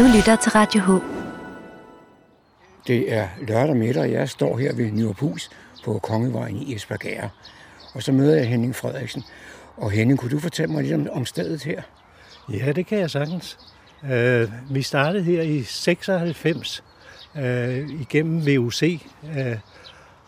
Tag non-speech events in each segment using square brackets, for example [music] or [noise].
Du lytter til Radio H. Det er lørdag middag, og jeg står her ved Nyruphus på Kongevejen i Esbjerg Og så møder jeg Henning Frederiksen. Og Henning, kunne du fortælle mig lidt om, om stedet her? Ja, det kan jeg sagtens. Uh, vi startede her i 96 uh, igennem VUC, uh, øh,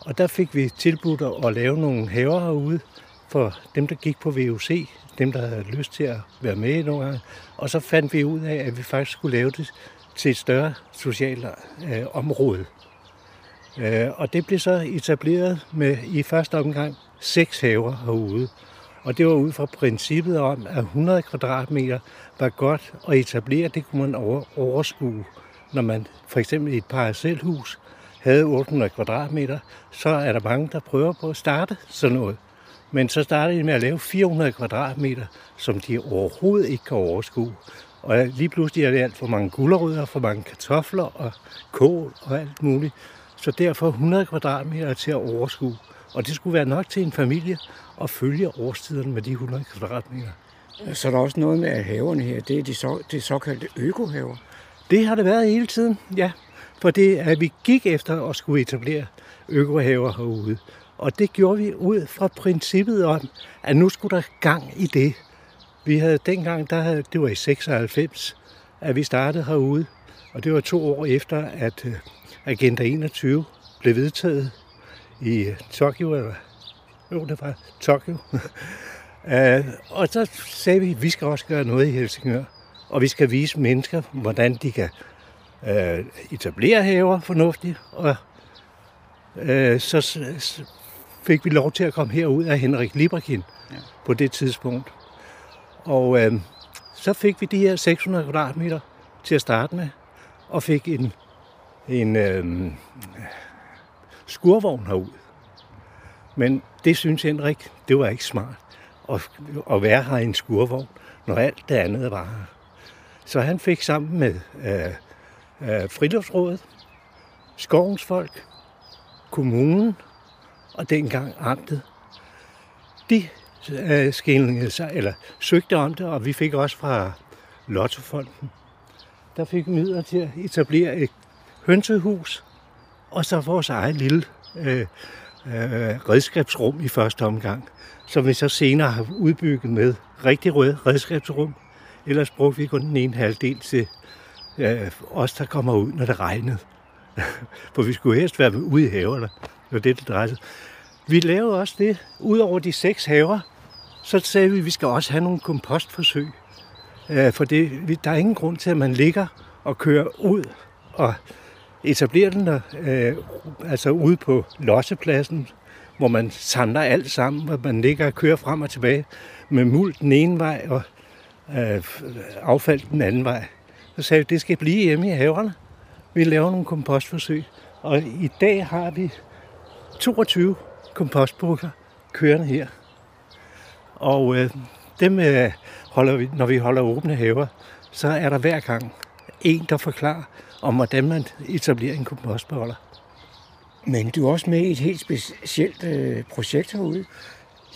og der fik vi tilbudt at lave nogle haver herude for dem, der gik på VUC, dem, der havde lyst til at være med nogle gange. Og så fandt vi ud af, at vi faktisk skulle lave det til et større socialt øh, område. Øh, og det blev så etableret med i første omgang seks haver herude. Og det var ud fra princippet om, at 100 kvadratmeter var godt at etablere. Det kunne man overskue. Når man for eksempel i et parcelhus havde 800 kvadratmeter, så er der mange, der prøver på at starte sådan noget. Men så startede de med at lave 400 kvadratmeter, som de overhovedet ikke kan overskue. Og lige pludselig er det alt for mange gulerødder, for mange kartofler og kål og alt muligt. Så derfor 100 kvadratmeter til at overskue. Og det skulle være nok til en familie at følge årstiderne med de 100 kvadratmeter. Så er der også noget med, at haverne her, det er de, så, de såkaldte økohaver? Det har det været hele tiden, ja. For det at vi gik efter at skulle etablere økohaver herude. Og det gjorde vi ud fra princippet om, at nu skulle der gang i det. Vi havde dengang, der havde, det var i 96, at vi startede herude. Og det var to år efter, at øh, Agenda 21 blev vedtaget i øh, Tokyo, eller jo, det var Tokyo. [laughs] Øh, og så sagde vi, at vi skal også gøre noget i Helsingør. Og vi skal vise mennesker, hvordan de kan etablere haver fornuftigt. Og så fik vi lov til at komme herud af Henrik Librakin ja. på det tidspunkt. Og øh, så fik vi de her 600 kvadratmeter til at starte med, og fik en, en øh, skurvogn herud. Men det synes Henrik, det var ikke smart at, at være her i en skurvogn, når alt det andet var her. Så han fik sammen med øh, øh, friluftsrådet, skovens folk, kommunen og dengang amtet, de øh, skændede sig, eller søgte om det, og vi fik også fra Lottofonden, der fik midler til at etablere et hønsehus, og så vores eget lille øh, øh, redskabsrum i første omgang, som vi så senere har udbygget med rigtig rød redskabsrum. Ellers brugte vi kun den ene halvdel til øh, os, der kommer ud, når det regnede. [laughs] For vi skulle helst være ude i haverne. Det var det, det drejede Vi lavede også det, ud over de seks haver, så sagde vi, at vi skal også have nogle kompostforsøg. Øh, for det, der er ingen grund til, at man ligger og kører ud og etablerer den der, øh, altså ude på lossepladsen, hvor man samler alt sammen, hvor man ligger og kører frem og tilbage med muld den ene vej og øh, affald den anden vej. Så sagde vi, at det skal blive hjemme i haverne. Vi laver nogle kompostforsøg. Og i dag har vi 22 kompostbukker kørende her. Og øh, dem øh, holder vi, når vi holder åbne haver, så er der hver gang en, der forklarer om, hvordan man etablerer en kompostbeholder. Men du er også med i et helt specielt øh, projekt herude.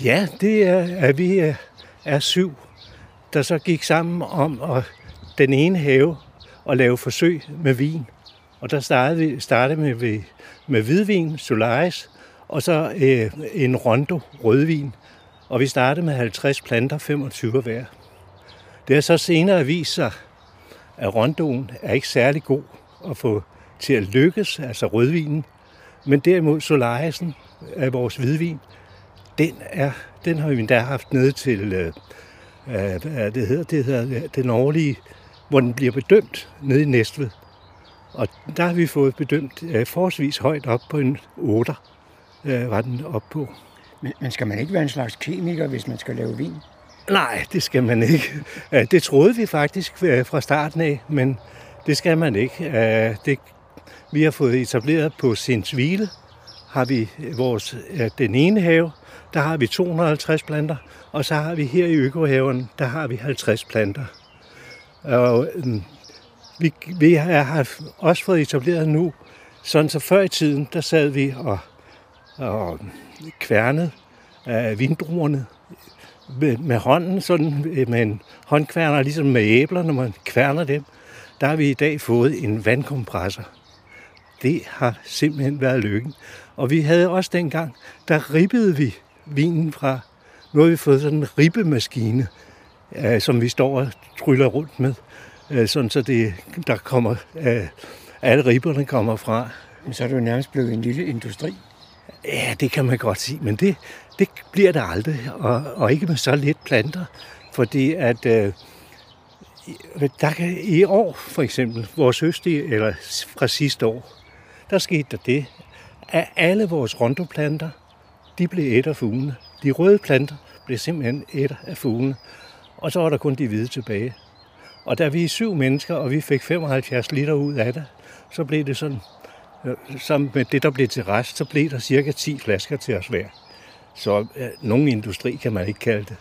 Ja, det er, at vi er, er syv, der så gik sammen om at den ene have og lave forsøg med vin. Og der startede vi startede med, med hvidvin, Solaris, og så øh, en rondo rødvin. Og vi startede med 50 planter, 25 hver. Det har så senere vist sig, at rondoen er ikke særlig god at få til at lykkes, altså rødvinen. Men derimod Solarisen af vores hvidvin, den, er, den har vi endda haft ned til, øh, øh hvad det hedder, det hedder øh, den årlige, hvor den bliver bedømt nede i Næstved. Og der har vi fået bedømt øh, forholdsvis højt op på en 8, øh, var den op på. Men, men skal man ikke være en slags kemiker, hvis man skal lave vin? Nej, det skal man ikke. Det troede vi faktisk øh, fra starten af, men det skal man ikke. Øh, det, vi har fået etableret på Sindsvile, har vi vores, den ene have, der har vi 250 planter, og så har vi her i Økohaven, der har vi 50 planter. Og øhm, vi, vi har også fået etableret nu, sådan så før i tiden, der sad vi og, og kværnede af vindruerne med, med hånden, sådan øh, med en håndkværner, ligesom med æbler, når man kværner dem. der har vi i dag fået en vandkompressor. Det har simpelthen været lykken. Og vi havde også dengang, der ribbede vi vinen fra, nu har vi fået sådan en ribbemaskine, øh, som vi står og tryller rundt med, øh, sådan så det, der kommer, øh, alle ribberne kommer fra. Men så er det jo nærmest blevet en lille industri. Ja, det kan man godt sige, men det, det bliver der aldrig, og, og ikke med så lidt planter, fordi at øh, der kan, i år for eksempel, vores høstige, eller fra sidste år, der skete der det, at alle vores rondoplanter, de blev et af fuglene. De røde planter blev simpelthen et af fuglene, og så var der kun de hvide tilbage. Og da vi er syv mennesker, og vi fik 75 liter ud af det, så blev det sådan, øh, sammen med det, der blev til rest, så blev der cirka 10 flasker til os hver. Så øh, nogen industri kan man ikke kalde det.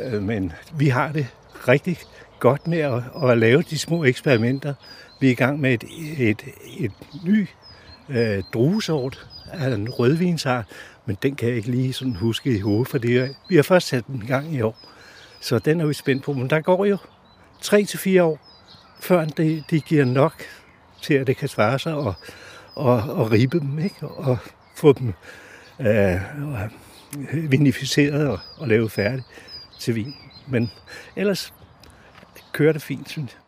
Øh, men vi har det rigtig godt med at, at lave de små eksperimenter. Vi er i gang med et, et, et ny øh, druesort af en rødvinsart, men den kan jeg ikke lige sådan huske i hovedet, for det, vi har først sat den i gang i år. Så den er vi spændt på, men der går jo 3-4 år, før det, de giver nok til, at det kan svare sig og, og, og ribe dem, ikke? og få dem øh, vinificeret og, og lavet færdigt til vin. Men ellers kører det fint, synes jeg.